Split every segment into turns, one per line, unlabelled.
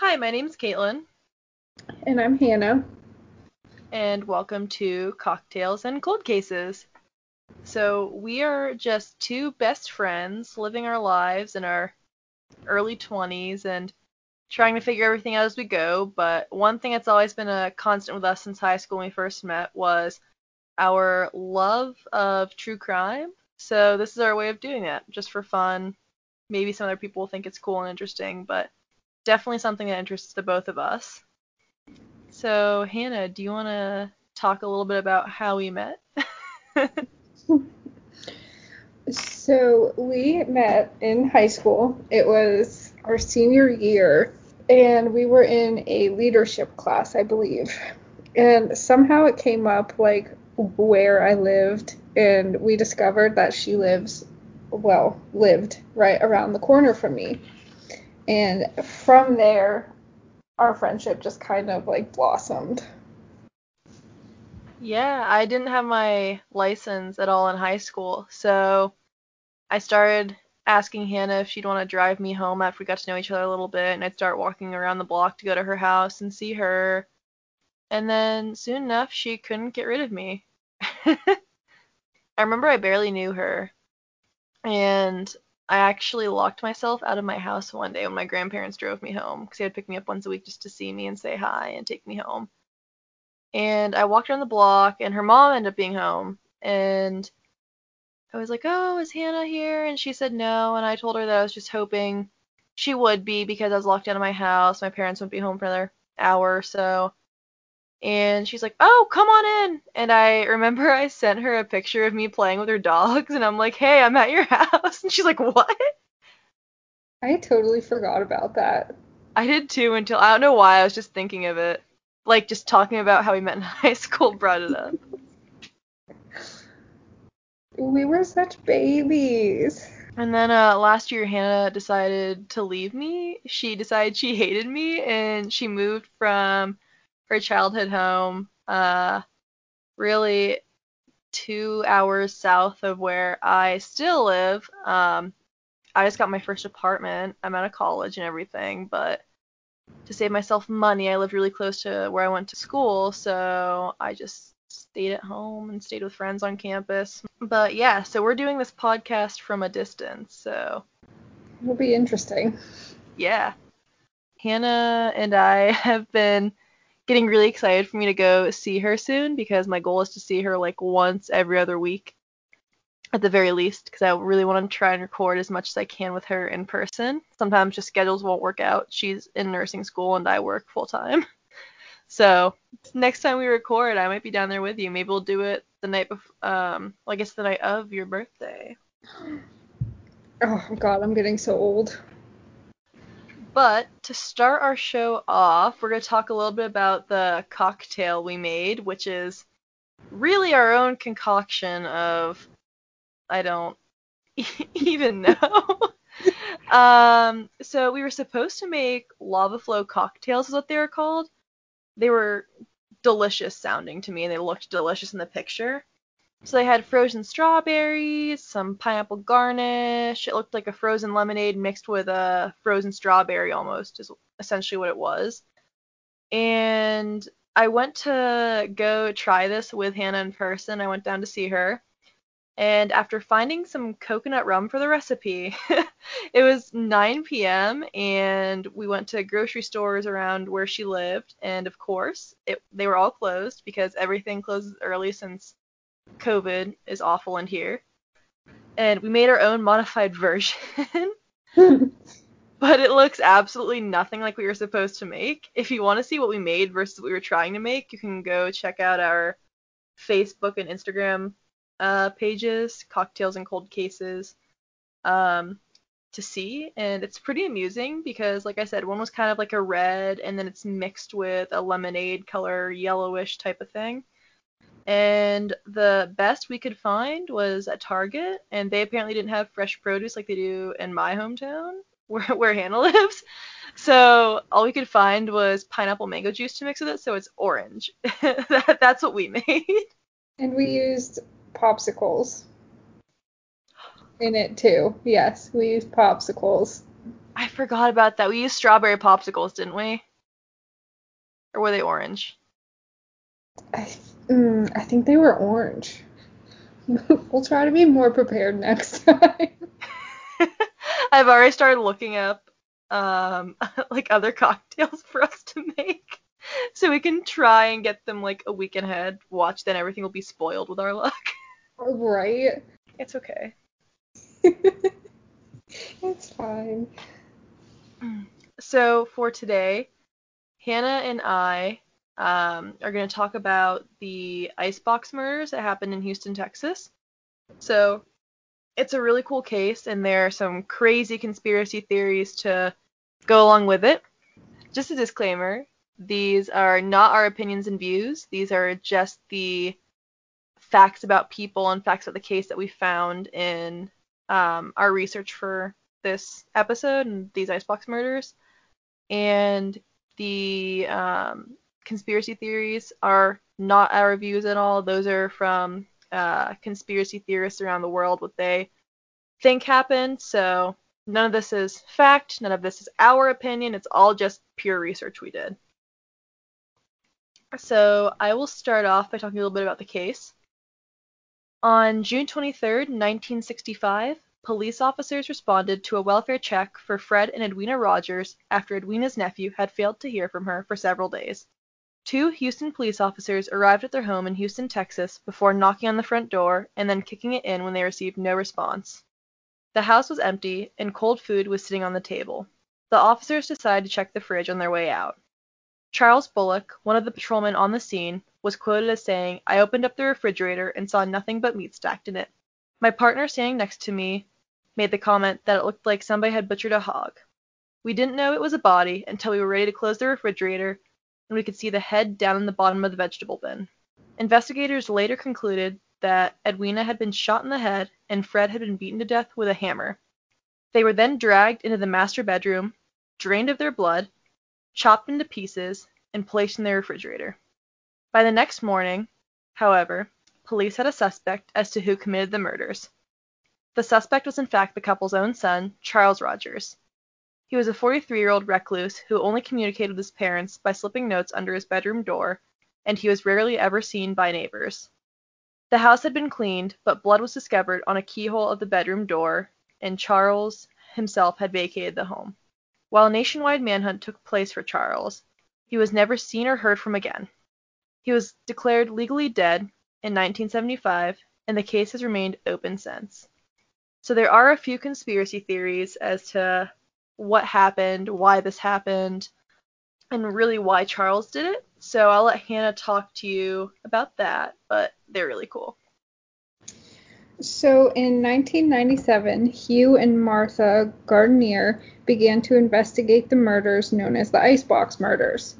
Hi, my name's Caitlin,
And I'm Hannah.
and welcome to Cocktails and Cold Cases. So, we are just two best friends living our lives in our early 20s and trying to figure everything out as we go. But one thing that's always been a constant with us since high school when we first met was our love of true crime. So, this is our way of doing that, just for fun. Maybe some other people will think it's cool and interesting, but definitely something that interests the both of us. So, Hannah, do you want to talk a little bit about how we met?
So we met in high school. It was our senior year, and we were in a leadership class, I believe. And somehow it came up like where I lived, and we discovered that she lives, well, lived right around the corner from me. And from there, our friendship just kind of like blossomed.
Yeah, I didn't have my license at all in high school, so I started asking Hannah if she'd want to drive me home after we got to know each other a little bit, and I'd start walking around the block to go to her house and see her. And then soon enough, she couldn't get rid of me. I remember I barely knew her, and I actually locked myself out of my house one day when my grandparents drove me home because they would pick me up once a week just to see me and say hi and take me home. And I walked around the block, and her mom ended up being home, and I was like, "Oh, is Hannah here?" And she said no, and I told her that I was just hoping she would be because I was locked out of my house. My parents wouldn't be home for another hour or so. And she's like, "Oh, come on in." And I remember I sent her a picture of me playing with her dogs, and I'm like, "Hey, I'm at your house." And she's like, "What?"
I totally forgot about that.
I did too until I don't know why I was just thinking of it. Like just talking about how we met in high school brought it up.
We were such babies.
And then uh, last year, Hannah decided to leave me. She decided she hated me, and she moved from her childhood home, uh, really two hours south of where I still live. Um, I just got my first apartment. I'm out of college and everything, but to save myself money, I lived really close to where I went to school, so I just stayed at home and stayed with friends on campus. But yeah, so we're doing this podcast from a distance, so
It'll be interesting.
yeah. Hannah and I have been getting really excited for me to go see her soon because my goal is to see her like once every other week at the very least because I really want to try and record as much as I can with her in person. Sometimes just schedules won't work out. She's in nursing school and I work full time. So next time we record, I might be down there with you. Maybe we'll do it the night before, um, well, I guess the night of your birthday.
Oh god, I'm getting so old.
But to start our show off, we're going to talk a little bit about the cocktail we made, which is really our own concoction of, I don't even know. um, so we were supposed to make lava flow cocktails, is what they were called. They were delicious sounding to me, and they looked delicious in the picture. So they had frozen strawberries, some pineapple garnish. It looked like a frozen lemonade mixed with a frozen strawberry almost, is essentially what it was. And I went to go try this with Hannah in person. I went down to see her. And after finding some coconut rum for the recipe, it was 9 p.m. and we went to grocery stores around where she lived. And of course, it, they were all closed because everything closes early since COVID is awful in here. And we made our own modified version, but it looks absolutely nothing like we were supposed to make. If you want to see what we made versus what we were trying to make, you can go check out our Facebook and Instagram uh, pages, Cocktails and Cold Cases, um, to see. And it's pretty amusing because, like I said, one was kind of like a red, and then it's mixed with a lemonade color, yellowish type of thing. And the best we could find was at Target, and they apparently didn't have fresh produce like they do in my hometown, where, where Hannah lives. So all we could find was pineapple mango juice to mix with it, so it's orange. that, that's what we made.
and we used popsicles in it too. Yes, we used popsicles.
I forgot about that. We used strawberry popsicles, didn't we? Or were they orange?
I, mm, I think they were orange. we'll try to be more prepared next time.
I've already started looking up um like other cocktails for us to make. So we can try and get them like a week ahead. Watch, then everything will be spoiled with our luck.
right.
It's okay.
it's fine.
So for today, Hannah and I um, are going to talk about the icebox murders that happened in Houston, Texas. So it's a really cool case, and there are some crazy conspiracy theories to go along with it. Just a disclaimer these are not our opinions and views, these are just the facts about people and facts about the case that we found in um, our research for this episode and these icebox murders. And the um, conspiracy theories are not our views at all. Those are from uh, conspiracy theorists around the world, what they think happened. So none of this is fact. None of this is our opinion. It's all just pure research we did. So I will start off by talking a little bit about the case. On June 23, 1965, police officers responded to a welfare check for Fred and Edwina Rogers after Edwina's nephew had failed to hear from her for several days. Two Houston police officers arrived at their home in Houston, Texas, before knocking on the front door and then kicking it in when they received no response. The house was empty, and cold food was sitting on the table. The officers decided to check the fridge on their way out. Charles Bullock, one of the patrolmen on the scene, was quoted as saying, I opened up the refrigerator and saw nothing but meat stacked in it. My partner standing next to me made the comment that it looked like somebody had butchered a hog. We didn't know it was a body until we were ready to close the refrigerator and we could see the head down in the bottom of the vegetable bin. Investigators later concluded that Edwina had been shot in the head and Fred had been beaten to death with a hammer. They were then dragged into the master bedroom, drained of their blood, chopped into pieces, and placed in the refrigerator. By the next morning, however, police had a suspect as to who committed the murders. The suspect was in fact the couple's own son, Charles Rogers. He was a 43 year old recluse who only communicated with his parents by slipping notes under his bedroom door, and he was rarely ever seen by neighbors. The house had been cleaned, but blood was discovered on a keyhole of the bedroom door, and Charles himself had vacated the home. While a nationwide manhunt took place for Charles, he was never seen or heard from again. He was declared legally dead in 1975, and the case has remained open since. So there are a few conspiracy theories as to what happened, why this happened, and really why Charles did it. So I'll let Hannah talk to you about that, but they're really cool.
So in 1997, Hugh and Martha Gardner began to investigate the murders known as the Icebox murders.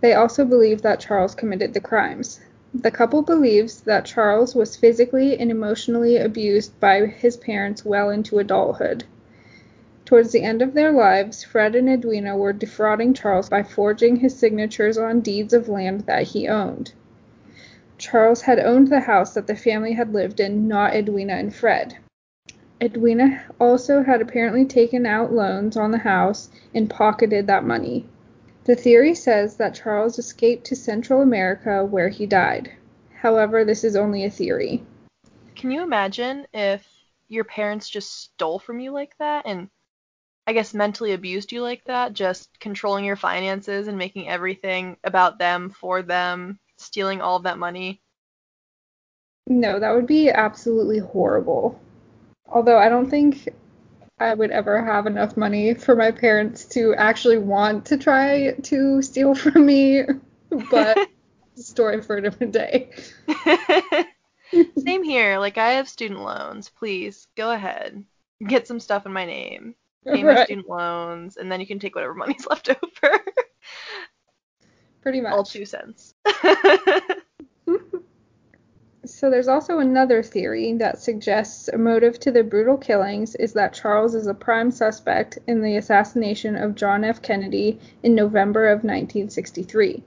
They also believe that Charles committed the crimes. The couple believes that Charles was physically and emotionally abused by his parents well into adulthood. Towards the end of their lives, Fred and Edwina were defrauding Charles by forging his signatures on deeds of land that he owned. Charles had owned the house that the family had lived in, not Edwina and Fred. Edwina also had apparently taken out loans on the house and pocketed that money. The theory says that Charles escaped to Central America where he died. However, this is only a theory.
Can you imagine if your parents just stole from you like that and I guess mentally abused you like that, just controlling your finances and making everything about them for them stealing all of that money.
No, that would be absolutely horrible. Although I don't think I would ever have enough money for my parents to actually want to try to steal from me, but story for a different day.
Same here. Like I have student loans. Please go ahead. Get some stuff in my name. Pay my right. student loans, and then you can take whatever money's left over.
Pretty much.
All two cents.
so there's also another theory that suggests a motive to the brutal killings is that Charles is a prime suspect in the assassination of John F. Kennedy in November of 1963.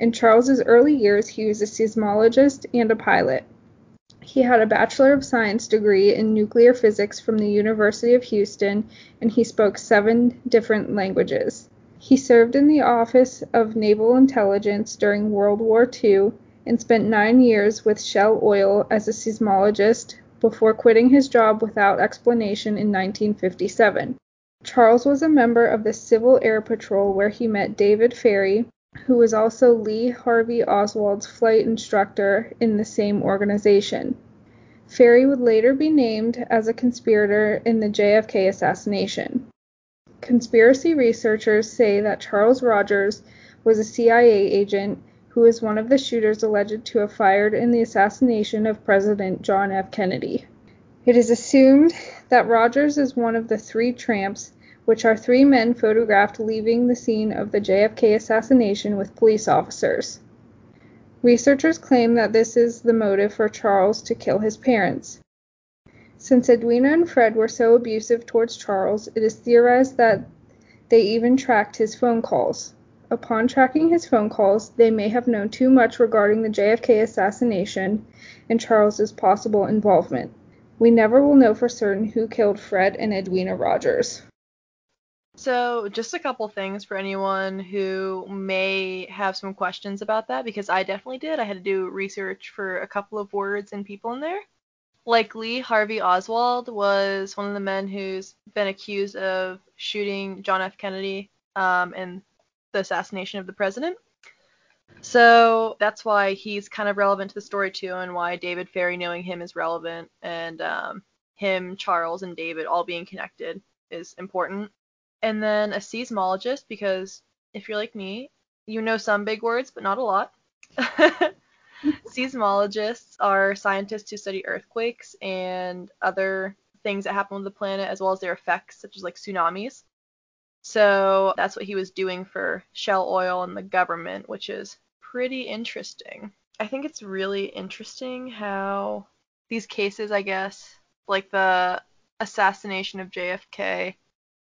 In Charles's early years, he was a seismologist and a pilot. He had a Bachelor of Science degree in nuclear physics from the University of Houston, and he spoke seven different languages. He served in the Office of Naval Intelligence during World War II and spent nine years with Shell Oil as a seismologist before quitting his job without explanation in 1957. Charles was a member of the Civil Air Patrol where he met David Ferrie, who was also Lee Harvey Oswald's flight instructor in the same organization. Ferrie would later be named as a conspirator in the JFK assassination. Conspiracy researchers say that Charles Rogers was a CIA agent who is one of the shooters alleged to have fired in the assassination of President John F. Kennedy. It is assumed that Rogers is one of the three tramps, which are three men photographed leaving the scene of the JFK assassination with police officers. Researchers claim that this is the motive for Charles to kill his parents. Since Edwina and Fred were so abusive towards Charles, it is theorized that they even tracked his phone calls. Upon tracking his phone calls, they may have known too much regarding the JFK assassination and Charles's possible involvement. We never will know for certain who killed Fred and Edwina Rogers.
So, just a couple things for anyone who may have some questions about that, because I definitely did. I had to do research for a couple of words and people in there. Like Lee Harvey Oswald was one of the men who's been accused of shooting John F. Kennedy um, and the assassination of the president. So that's why he's kind of relevant to the story too, and why David Ferrie knowing him is relevant, and um, him, Charles, and David all being connected is important. And then a seismologist, because if you're like me, you know some big words, but not a lot. Seismologists are scientists who study earthquakes and other things that happen on the planet, as well as their effects, such as like tsunamis. So that's what he was doing for Shell Oil and the government, which is pretty interesting. I think it's really interesting how these cases, I guess, like the assassination of JFK,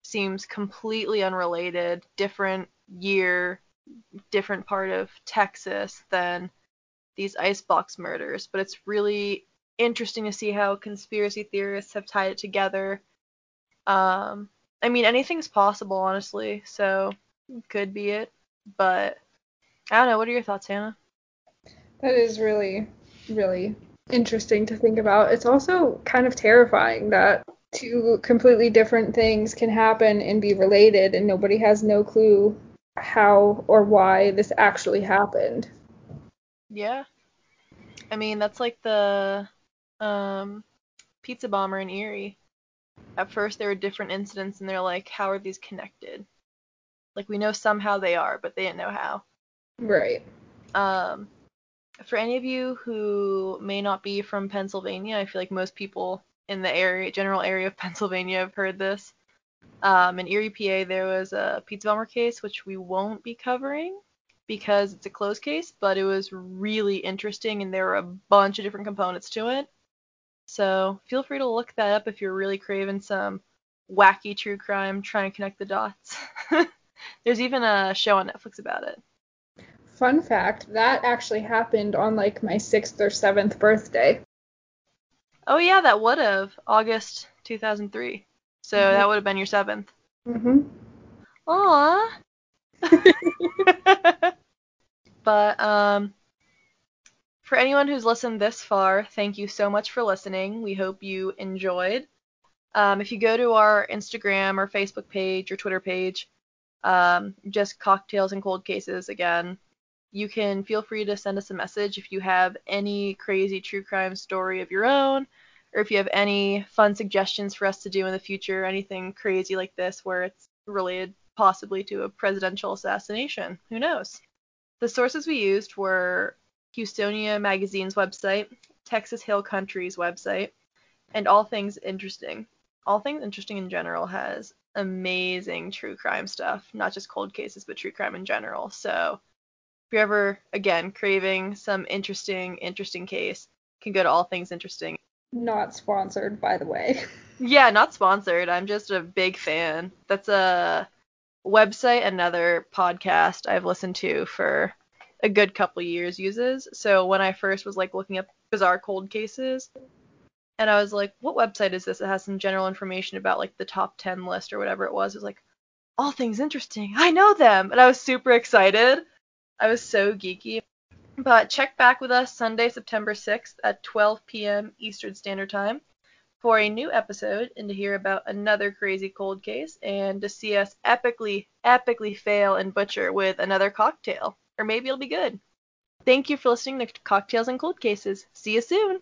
seems completely unrelated, different year, different part of Texas than these icebox murders. But it's really interesting to see how conspiracy theorists have tied it together. Um, I mean, anything's possible, honestly. So could be it, but I don't know. What are your thoughts, Hannah?
That is really, really interesting to think about. It's also kind of terrifying that two completely different things can happen and be related, and nobody has no clue how or why this actually happened.
Yeah. I mean, that's like the um, pizza bomber in Erie at first there were different incidents and they're like, how are these connected? Like we know somehow they are, but they didn't know how.
Right.
Um, for any of you who may not be from Pennsylvania, I feel like most people in the area, general area of Pennsylvania, have heard this. Um, in Erie, PA, there was a pizza bomber case, which we won't be covering because it's a closed case, but it was really interesting and there were a bunch of different components to it. So feel free to look that up if you're really craving some wacky true crime, try and connect the dots. There's even a show on Netflix about it.
Fun fact, that actually happened on like my sixth or seventh birthday.
Oh yeah, that would have August 2003. So mm-hmm. that would have been your seventh.
Mhm.
Aww. but um, for anyone who's listened this far, thank you so much for listening. We hope you enjoyed. Um, if you go to our Instagram or Facebook page or Twitter page, um, just cocktails and cold cases again, you can feel free to send us a message if you have any crazy true crime story of your own, or if you have any fun suggestions for us to do in the future, anything crazy like this where it's related possibly to a presidential assassination. Who knows? The sources we used were Houstonia Magazine's website, Texas Hill Country's website, and All Things Interesting. All Things Interesting in general has amazing true crime stuff, not just cold cases, but true crime in general. So you're ever, again, craving some interesting, interesting case, can go to All Things Interesting.
Not sponsored, by the way.
Yeah, not sponsored. I'm just a big fan. That's a website, another podcast I've listened to for a good couple years uses. So when I first was like looking up bizarre cold cases. And I was like, what website is this? It has some general information about like the top 10 list or whatever it was. It was like, all things interesting. I know them. And I was super excited. I was so geeky. But check back with us Sunday, September 6th at 12 p.m. Eastern Standard Time for a new episode and to hear about another crazy cold case and to see us epically, epically fail and butcher with another cocktail. Or maybe it'll be good. Thank you for listening to Cocktails and Cold Cases. See you soon!